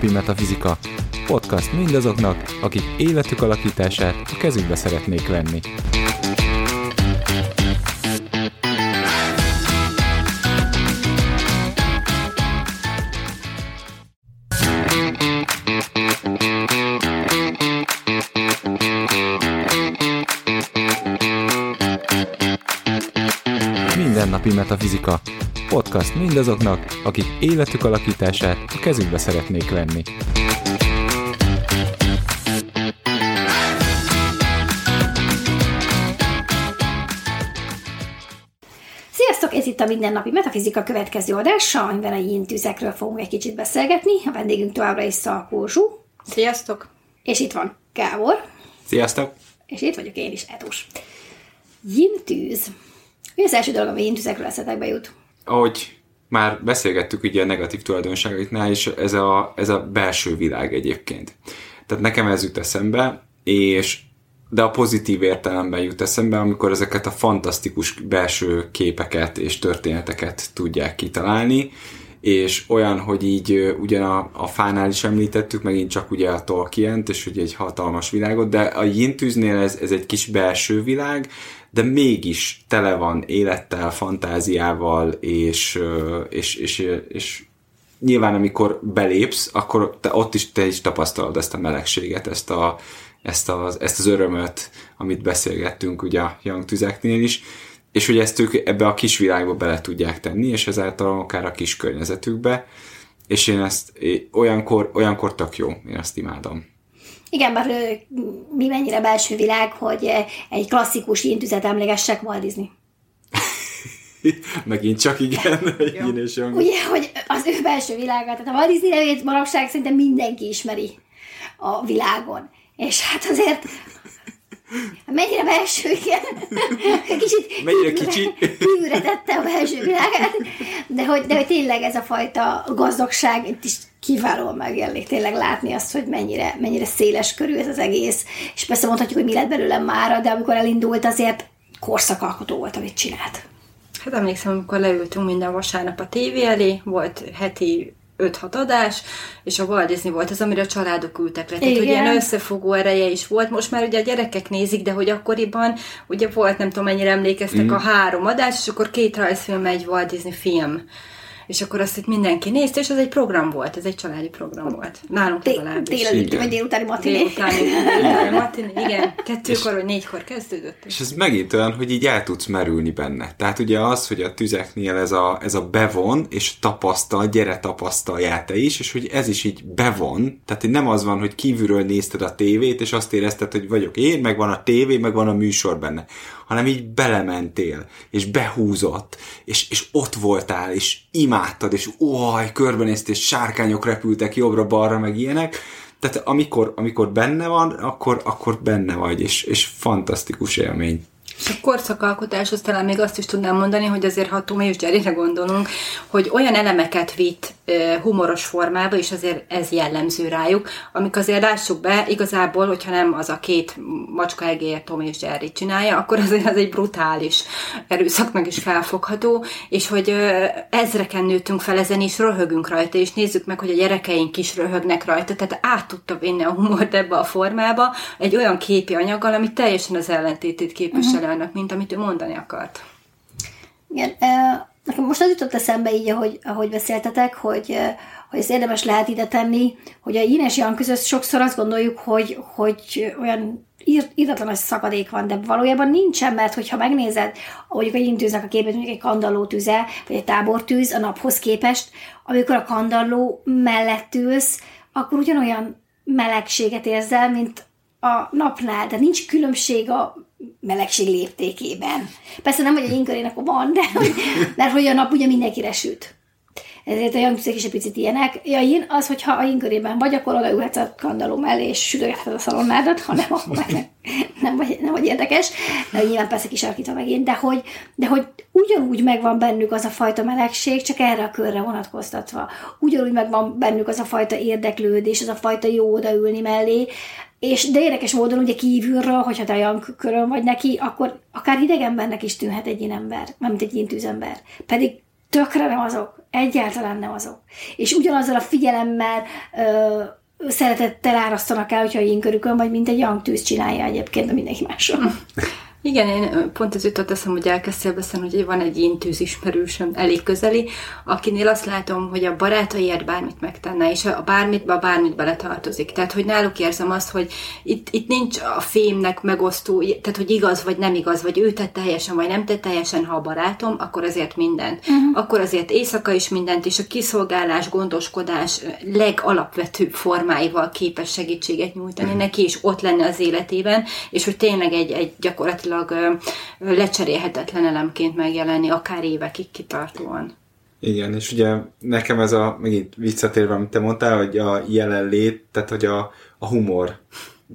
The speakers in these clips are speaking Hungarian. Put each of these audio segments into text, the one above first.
Mindennapi Metafizika. Podcast mindazoknak, akik életük alakítását a kezükbe szeretnék venni. Mindennapi Metafizika. Podcast mindazoknak, akik életük alakítását a kezükbe szeretnék venni. Sziasztok, ez itt a Mindennapi Metafizika következő adása, amiben a yin tüzekről fogunk egy kicsit beszélgetni. A vendégünk továbbra is Szalkó Zsú, Sziasztok! és itt van Gábor, Sziasztok! és itt vagyok én is, Edus. Yin tűz. Mi az első dolog, ami yin tüzekről eszetekbe jut? Ahogy már beszélgettük ugye a negatív tulajdonságaitnál, és ez a, ez a belső világ egyébként. Tehát nekem ez jut eszembe, és de a pozitív értelemben jut eszembe, amikor ezeket a fantasztikus belső képeket és történeteket tudják kitalálni, és olyan, hogy így ugyan a, a fánál is említettük, megint csak ugye a Tolkien-t, és ugye egy hatalmas világot, de a Yintűznél ez, ez egy kis belső világ, de mégis tele van élettel, fantáziával, és, és, és, és nyilván amikor belépsz, akkor te, ott is te is tapasztalod ezt a melegséget, ezt, a, ezt, az, ezt az örömöt, amit beszélgettünk ugye a Young tüzeknél is, és hogy ezt ők ebbe a kis világba bele tudják tenni, és ezáltal akár a kis környezetükbe, és én ezt olyankor, olyankor tök jó, én ezt imádom. Igen, bár ö, mi mennyire belső világ, hogy egy klasszikus yin tüzet emlegessek Walt Disney. Megint csak igen, én és Young. Ugye, hogy az ő belső világa, tehát a Walt Disney nevét manapság szinte mindenki ismeri a világon. És hát azért mennyire belső, igen. Kicsit Mennyire kicsi. kívülre tette a belső világát, de hogy, de hogy tényleg ez a fajta gazdagság itt is kiválóan megjelenik tényleg látni azt, hogy mennyire, mennyire széles körű ez az egész, és persze mondhatjuk, hogy mi lett belőle mára, de amikor elindult azért korszakalkotó volt, amit csinált. Hát emlékszem, amikor leültünk minden vasárnap a tévé elé, volt heti 5-6 adás, és a Walt Disney volt az, amire a családok ültek le. Tehát, hogy Igen. ilyen összefogó ereje is volt. Most már ugye a gyerekek nézik, de hogy akkoriban ugye volt, nem tudom mennyire emlékeztek, mm. a három adás, és akkor két rajzfilm, egy Walt Disney film. És akkor azt itt mindenki nézte, és ez egy program volt, ez egy családi program volt. Nálunk legalábbis. Délelőtti Igen. vagy délutáni matiné. Délutáni, igen, matiné, igen, kettőkor vagy négykor kezdődött. És ez megint olyan, hogy így el tudsz merülni benne. Tehát ugye az, hogy a tüzeknél ez a, ez a bevon, és tapasztal, gyere tapasztaljál te is, és hogy ez is így bevon, tehát nem az van, hogy kívülről nézted a tévét, és azt érezted, hogy vagyok én, meg van a tévé, meg van a műsor benne, hanem így belementél, és behúzott, és, és ott voltál, és imádtad, és óaj, körbenéztél, és sárkányok repültek jobbra-balra, meg ilyenek, tehát amikor, amikor benne van, akkor, akkor benne vagy, és, és fantasztikus élmény. És a korszakalkotáshoz talán még azt is tudnám mondani, hogy azért ha Tomé és Jerryre gondolunk, hogy olyan elemeket vitt humoros formába, és azért ez jellemző rájuk, amik azért lássuk be, igazából, hogyha nem az a két macska egér Tomé és Jerry csinálja, akkor azért az egy brutális erőszaknak is felfogható, és hogy ezreken nőttünk fel ezen, és röhögünk rajta, és nézzük meg, hogy a gyerekeink is röhögnek rajta, tehát át tudta vinni a humort ebbe a formába, egy olyan képi anyaggal, ami teljesen az ellentétét képvisel annak, mint amit ő mondani akart. Igen, nekem most az jutott eszembe így, ahogy, ahogy beszéltetek, hogy, ö, hogy ezt érdemes lehet ide tenni, hogy a yin és yang között sokszor azt gondoljuk, hogy, hogy olyan ír- írtatlan nagy szakadék van, de valójában nincsen, mert hogyha megnézed, ahogy a yin tűznek a képét, mondjuk egy kandalló tüze, vagy egy tábortűz a naphoz képest, amikor a kandalló mellett ülsz, akkor ugyanolyan melegséget érzel, mint a napnál, de nincs különbség a melegség léptékében. Persze nem, hogy egy inkörének van, de mert hogy a nap ugye mindenkire süt. Ezért a jangtüzek is egy picit ilyenek. Ja, én az, hogyha a inkörében vagy, akkor odaülhetsz a kandaló mellé, és sütögetheted a szalonnádat, ha nem, akkor meg nem, nem, vagy, nem vagy érdekes. De nyilván persze kisarkítva megint, de hogy, de hogy ugyanúgy megvan bennük az a fajta melegség, csak erre a körre vonatkoztatva. Ugyanúgy megvan bennük az a fajta érdeklődés, az a fajta jó odaülni mellé, és de érdekes módon ugye kívülről, hogyha te olyan körön vagy neki, akkor akár idegenbernek is tűnhet egy ilyen ember, nem mint egy ilyen tűzember. Pedig tökre nem azok, egyáltalán nem azok. És ugyanazzal a figyelemmel, ö, szeretettel árasztanak el, hogyha én körükön, vagy mint egy young tűz csinálja egyébként a mindenki másról. Igen, én pont ez jutott eszem, hogy elkezdtél beszélni, hogy van egy ilyen tűzismerősöm elég közeli, akinél azt látom, hogy a barátaiért bármit megtenne, és a bármit, a bármit beletartozik. Tehát, hogy náluk érzem azt, hogy itt, itt nincs a fémnek megosztó, tehát, hogy igaz vagy nem igaz, vagy ő tett teljesen, vagy nem tett teljesen, ha a barátom, akkor azért mindent. Uh-huh. Akkor azért éjszaka is mindent, és a kiszolgálás, gondoskodás legalapvetőbb formáival képes segítséget nyújtani uh-huh. neki, és ott lenne az életében, és hogy tényleg egy, egy gyakorlatilag gyakorlatilag lecserélhetetlen elemként megjelenni, akár évekig kitartóan. Igen, és ugye nekem ez a, megint visszatérve, amit te mondtál, hogy a jelenlét, tehát hogy a, a humor,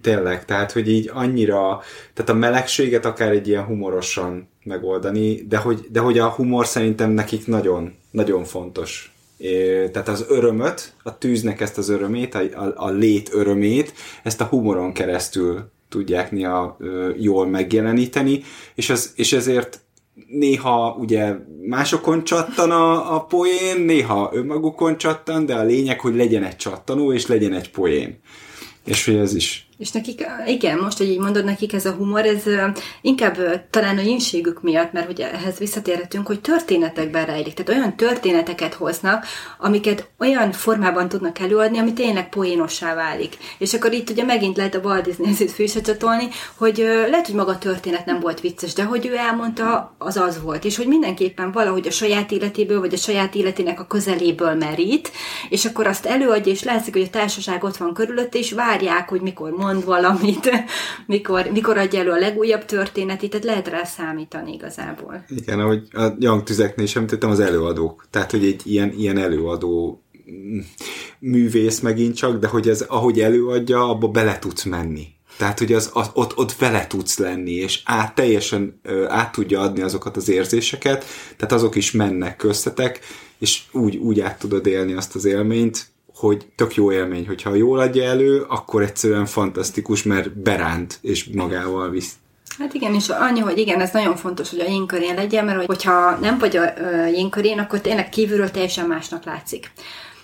tényleg, tehát hogy így annyira, tehát a melegséget akár egy ilyen humorosan megoldani, de hogy, de hogy a humor szerintem nekik nagyon, nagyon fontos. É, tehát az örömöt, a tűznek ezt az örömét, a, a, a lét örömét, ezt a humoron keresztül tudják néha jól megjeleníteni, és, az, és ezért néha ugye másokon csattan a, a poén, néha önmagukon csattan, de a lényeg, hogy legyen egy csattanó, és legyen egy poén. És hogy ez is és nekik, igen, most, hogy így mondod, nekik ez a humor, ez inkább talán a inségük miatt, mert hogy ehhez visszatérhetünk, hogy történetekben rejlik. Tehát olyan történeteket hoznak, amiket olyan formában tudnak előadni, ami tényleg poénossá válik. És akkor itt ugye megint lehet a Walt Disney-t hogy lehet, hogy maga a történet nem volt vicces, de hogy ő elmondta, az az volt. És hogy mindenképpen valahogy a saját életéből, vagy a saját életének a közeléből merít, és akkor azt előadja, és látszik, hogy a társaság ott van körülött, és várják, hogy mikor mond mond valamit, mikor, mikor adja elő a legújabb történetét, tehát lehet rá számítani igazából. Igen, ahogy a Young Tüzeknél is említettem, az előadók. Tehát, hogy egy ilyen, ilyen előadó művész megint csak, de hogy ez, ahogy előadja, abba bele tudsz menni. Tehát, hogy az, az, ott, ott vele tudsz lenni, és át, teljesen ö, át tudja adni azokat az érzéseket, tehát azok is mennek köztetek, és úgy, úgy át tudod élni azt az élményt, hogy tök jó élmény, hogyha jól adja elő, akkor egyszerűen fantasztikus, mert beránt és magával visz. Hát igen, és annyi, hogy igen, ez nagyon fontos, hogy a jénkörén legyen, mert hogyha nem vagy a jénkörén, akkor tényleg kívülről teljesen másnak látszik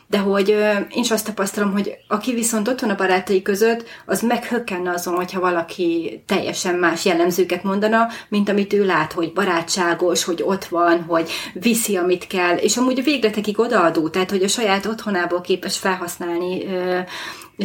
de hogy én is azt tapasztalom, hogy aki viszont ott van a barátai között, az meghökkenne azon, hogyha valaki teljesen más jellemzőket mondana, mint amit ő lát, hogy barátságos, hogy ott van, hogy viszi, amit kell, és amúgy a végletekig odaadó, tehát hogy a saját otthonából képes felhasználni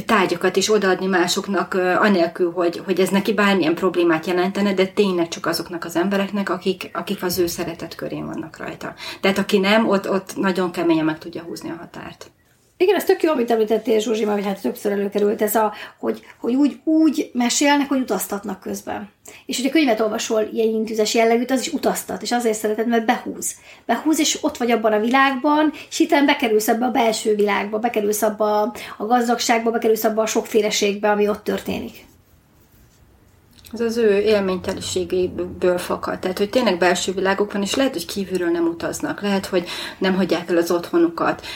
tárgyakat is odaadni másoknak, anélkül, hogy, hogy ez neki bármilyen problémát jelentene, de tényleg csak azoknak az embereknek, akik, akik az ő szeretet körén vannak rajta. Tehát aki nem, ott, ott nagyon keményen meg tudja húzni a határt. Igen, ez tök jó, amit említettél, Zsuzsi, mert hát többször előkerült ez a, hogy, hogy úgy, úgy mesélnek, hogy utaztatnak közben. És hogy a könyvet olvasol ilyen intűzes jellegűt, az is utaztat, és azért szereted, mert behúz. Behúz, és ott vagy abban a világban, és hittem bekerülsz abba a belső világba, bekerülsz abba a gazdagságba, bekerülsz abba a sokféleségbe, ami ott történik. Ez az ő élményteliségéből fakad. Tehát, hogy tényleg belső világok van, és lehet, hogy kívülről nem utaznak. Lehet, hogy nem hagyják el az otthonukat.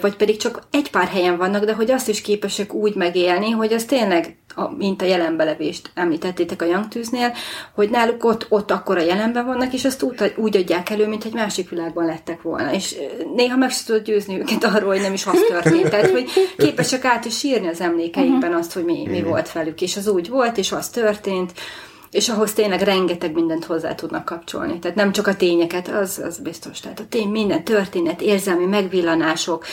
Vagy pedig csak egy pár helyen vannak, de hogy azt is képesek úgy megélni, hogy az tényleg, mint a jelenbelevést említettétek a Young hogy náluk ott, ott akkor a jelenben vannak, és azt úgy, úgy adják elő, mint egy másik világban lettek volna. És néha meg sem tudod győzni őket arról, hogy nem is az történt. Tehát, hogy képesek át is írni az emlékeikben azt, hogy mi, mi volt velük. És az úgy volt, és az történt és ahhoz tényleg rengeteg mindent hozzá tudnak kapcsolni. Tehát nem csak a tényeket, az, az biztos. Tehát a tény, minden történet, érzelmi megvillanások,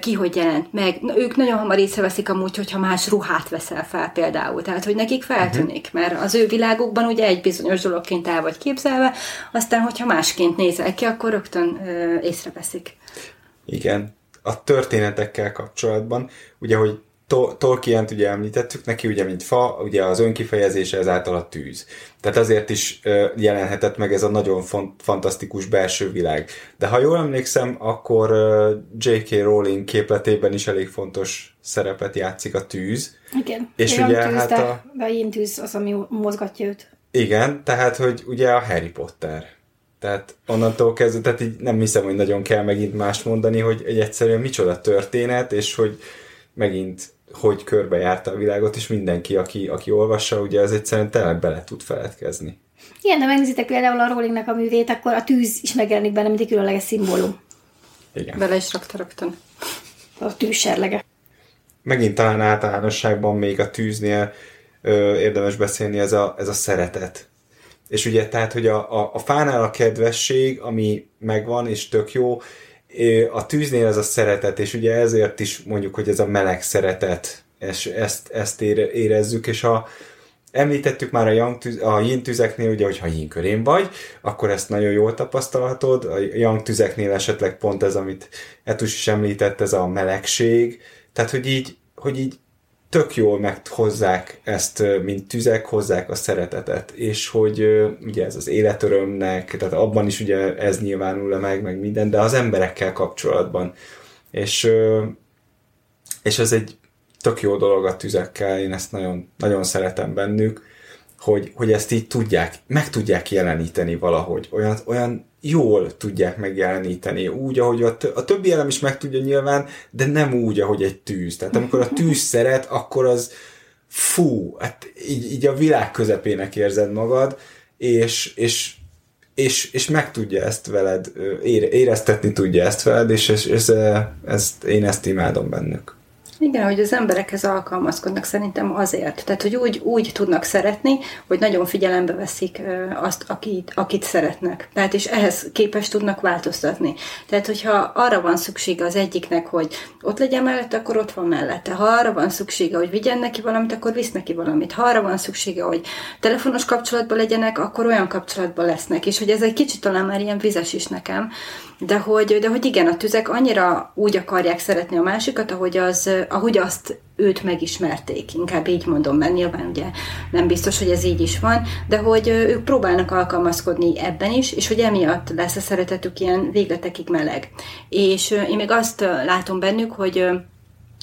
ki hogy jelent meg. Na, ők nagyon hamar észreveszik amúgy, hogyha más ruhát veszel fel például. Tehát, hogy nekik feltűnik, mhm. mert az ő világukban ugye egy bizonyos dologként el vagy képzelve, aztán, hogyha másként nézel ki, akkor rögtön ö, észreveszik. Igen. A történetekkel kapcsolatban, ugye, hogy Tolkien-t ugye említettük, neki ugye mint fa, ugye az önkifejezése ezáltal a tűz. Tehát azért is jelenhetett meg ez a nagyon font, fantasztikus belső világ. De ha jól emlékszem, akkor J.K. Rowling képletében is elég fontos szerepet játszik a tűz. Igen. És ugye tűz, hát de, a... De a tűz az, ami mozgatja őt. Igen, tehát, hogy ugye a Harry Potter. Tehát onnantól kezdve, tehát így nem hiszem, hogy nagyon kell megint mást mondani, hogy egy egyszerűen micsoda történet, és hogy megint hogy körbejárta a világot, és mindenki, aki, aki olvassa, ugye az egyszerűen tényleg bele tud feledkezni. Igen, de megnézitek például a Rowlingnek a művét, akkor a tűz is megjelenik benne, mint egy különleges szimbólum. Igen. Bele is rakta rögtön. A tűzserlege. Megint talán általánosságban még a tűznél ö, érdemes beszélni ez a, ez a szeretet. És ugye tehát, hogy a, a, a fánál a kedvesség, ami megvan, és tök jó, a tűznél ez a szeretet, és ugye ezért is mondjuk, hogy ez a meleg szeretet, és ezt, ezt érezzük, és a, említettük már a, yang tüz, a yin tüzeknél, ugye, hogyha yin körén vagy, akkor ezt nagyon jól tapasztalhatod, a yang tüzeknél esetleg pont ez, amit Etus is említett, ez a melegség, tehát, hogy így, hogy így tök jól meghozzák ezt, mint tüzek, hozzák a szeretetet, és hogy ugye ez az életörömnek, tehát abban is ugye ez nyilvánul le meg, meg minden, de az emberekkel kapcsolatban. És, és ez egy tök jó dolog a tüzekkel, én ezt nagyon, nagyon szeretem bennük, hogy, hogy ezt így tudják, meg tudják jeleníteni valahogy, olyan, olyan jól tudják megjeleníteni, úgy, ahogy a, t- a többi elem is meg tudja nyilván, de nem úgy, ahogy egy tűz. Tehát amikor a tűz szeret, akkor az fú, hát így, így a világ közepének érzed magad, és, és, és, és meg tudja ezt veled, éreztetni tudja ezt veled, és, és, és ezt, én ezt imádom bennük. Igen, hogy az emberekhez alkalmazkodnak szerintem azért. Tehát, hogy úgy, úgy tudnak szeretni, hogy nagyon figyelembe veszik azt, akit, akit szeretnek. Tehát, és ehhez képes tudnak változtatni. Tehát, hogyha arra van szüksége az egyiknek, hogy ott legyen mellette, akkor ott van mellette. Ha arra van szüksége, hogy vigyen neki valamit, akkor visz neki valamit. Ha arra van szüksége, hogy telefonos kapcsolatban legyenek, akkor olyan kapcsolatban lesznek. És hogy ez egy kicsit talán már ilyen vizes is nekem, de hogy, de hogy igen, a tüzek annyira úgy akarják szeretni a másikat, ahogy, az, ahogy azt őt megismerték, inkább így mondom, mert nyilván ugye nem biztos, hogy ez így is van, de hogy ők próbálnak alkalmazkodni ebben is, és hogy emiatt lesz a szeretetük ilyen végletekig meleg. És én még azt látom bennük, hogy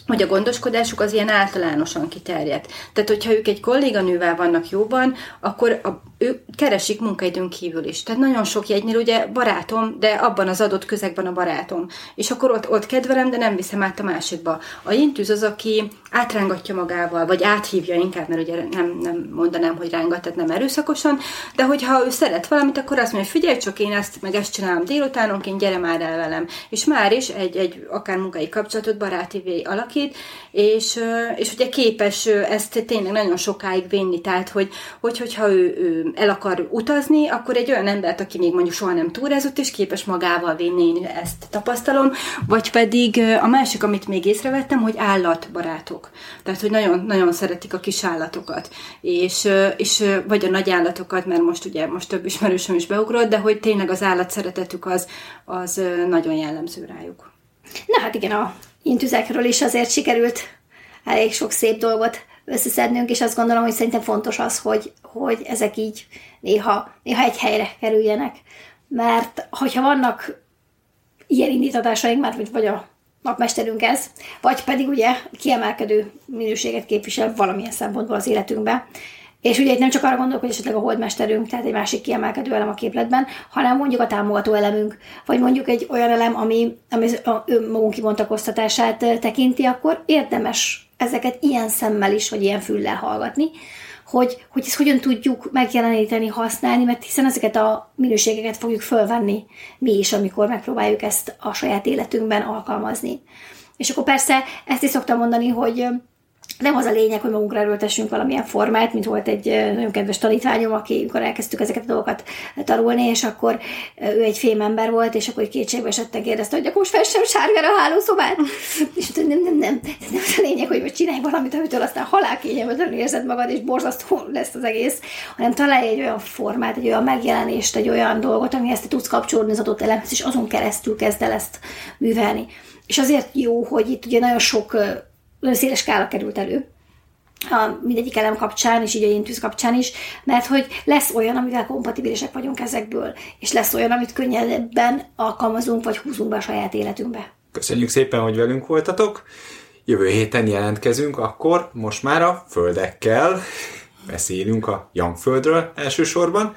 hogy a gondoskodásuk az ilyen általánosan kiterjedt. Tehát, hogyha ők egy kolléganővel vannak jóban, akkor a, ők keresik munkaidőn kívül is. Tehát nagyon sok jegynél ugye barátom, de abban az adott közegben a barátom. És akkor ott, ott kedvelem, de nem viszem át a másikba. A jintűz az, aki átrángatja magával, vagy áthívja inkább, mert ugye nem, nem mondanám, hogy rángat, tehát nem erőszakosan, de hogyha ő szeret valamit, akkor azt mondja, figyelj csak, én ezt meg ezt csinálom délutánonként, gyere már el velem. És már is egy, egy akár munkai kapcsolatot baráti alakít, és, és ugye képes ezt tényleg nagyon sokáig vinni, tehát hogy, hogy hogyha ő, ő el akar utazni, akkor egy olyan embert, aki még mondjuk soha nem túrázott, és képes magával vinni, én ezt tapasztalom, vagy pedig a másik, amit még észrevettem, hogy állatbarátok. Tehát, hogy nagyon, nagyon szeretik a kis állatokat, és, és vagy a nagy állatokat, mert most ugye most több ismerősöm is beugrott, de hogy tényleg az állat szeretetük az, az nagyon jellemző rájuk. Na hát igen, a intüzekről is azért sikerült elég sok szép dolgot összeszednünk, és azt gondolom, hogy szerintem fontos az, hogy, hogy ezek így néha, néha egy helyre kerüljenek. Mert hogyha vannak ilyen indítatásaink, már vagy, vagy a napmesterünk ez, vagy pedig ugye kiemelkedő minőséget képvisel valamilyen szempontból az életünkben, és ugye itt nem csak arra gondolok, hogy esetleg a holdmesterünk, tehát egy másik kiemelkedő elem a képletben, hanem mondjuk a támogató elemünk, vagy mondjuk egy olyan elem, ami, ami a önmagunk kibontakoztatását tekinti, akkor érdemes ezeket ilyen szemmel is, vagy ilyen füllel hallgatni, hogy, hogy ezt hogyan tudjuk megjeleníteni, használni, mert hiszen ezeket a minőségeket fogjuk fölvenni mi is, amikor megpróbáljuk ezt a saját életünkben alkalmazni. És akkor persze ezt is szoktam mondani, hogy nem az a lényeg, hogy magunkra erőltessünk valamilyen formát, mint volt egy nagyon kedves tanítványom, aki, amikor elkezdtük ezeket a dolgokat tanulni, és akkor ő egy fémember volt, és akkor kétségbe esetten kérdezte, hogy akkor most fessem sárgára a hálószobát. és nem, nem, nem, ez nem az a lényeg, hogy most csinálj valamit, amitől aztán halál kényelmetlenül érzed magad, és borzasztó lesz az egész, hanem találj egy olyan formát, egy olyan megjelenést, egy olyan dolgot, amihez te tudsz kapcsolódni az adott elemhez, és azon keresztül kezd el ezt művelni. És azért jó, hogy itt ugye nagyon sok nagyon széles skála került elő a mindegyik elem kapcsán, és így a intűz kapcsán is, mert hogy lesz olyan, amivel kompatibilisek vagyunk ezekből, és lesz olyan, amit könnyebben alkalmazunk, vagy húzunk be a saját életünkbe. Köszönjük szépen, hogy velünk voltatok. Jövő héten jelentkezünk, akkor most már a földekkel beszélünk a Youngföldről elsősorban,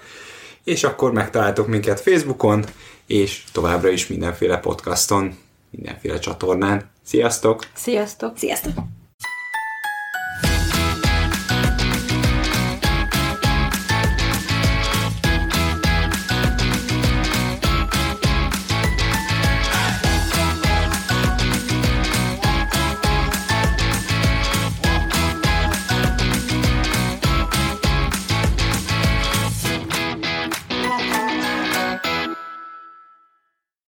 és akkor megtaláltok minket Facebookon, és továbbra is mindenféle podcaston, mindenféle csatornán. Sziasztok! Sziasztok! Sziasztok!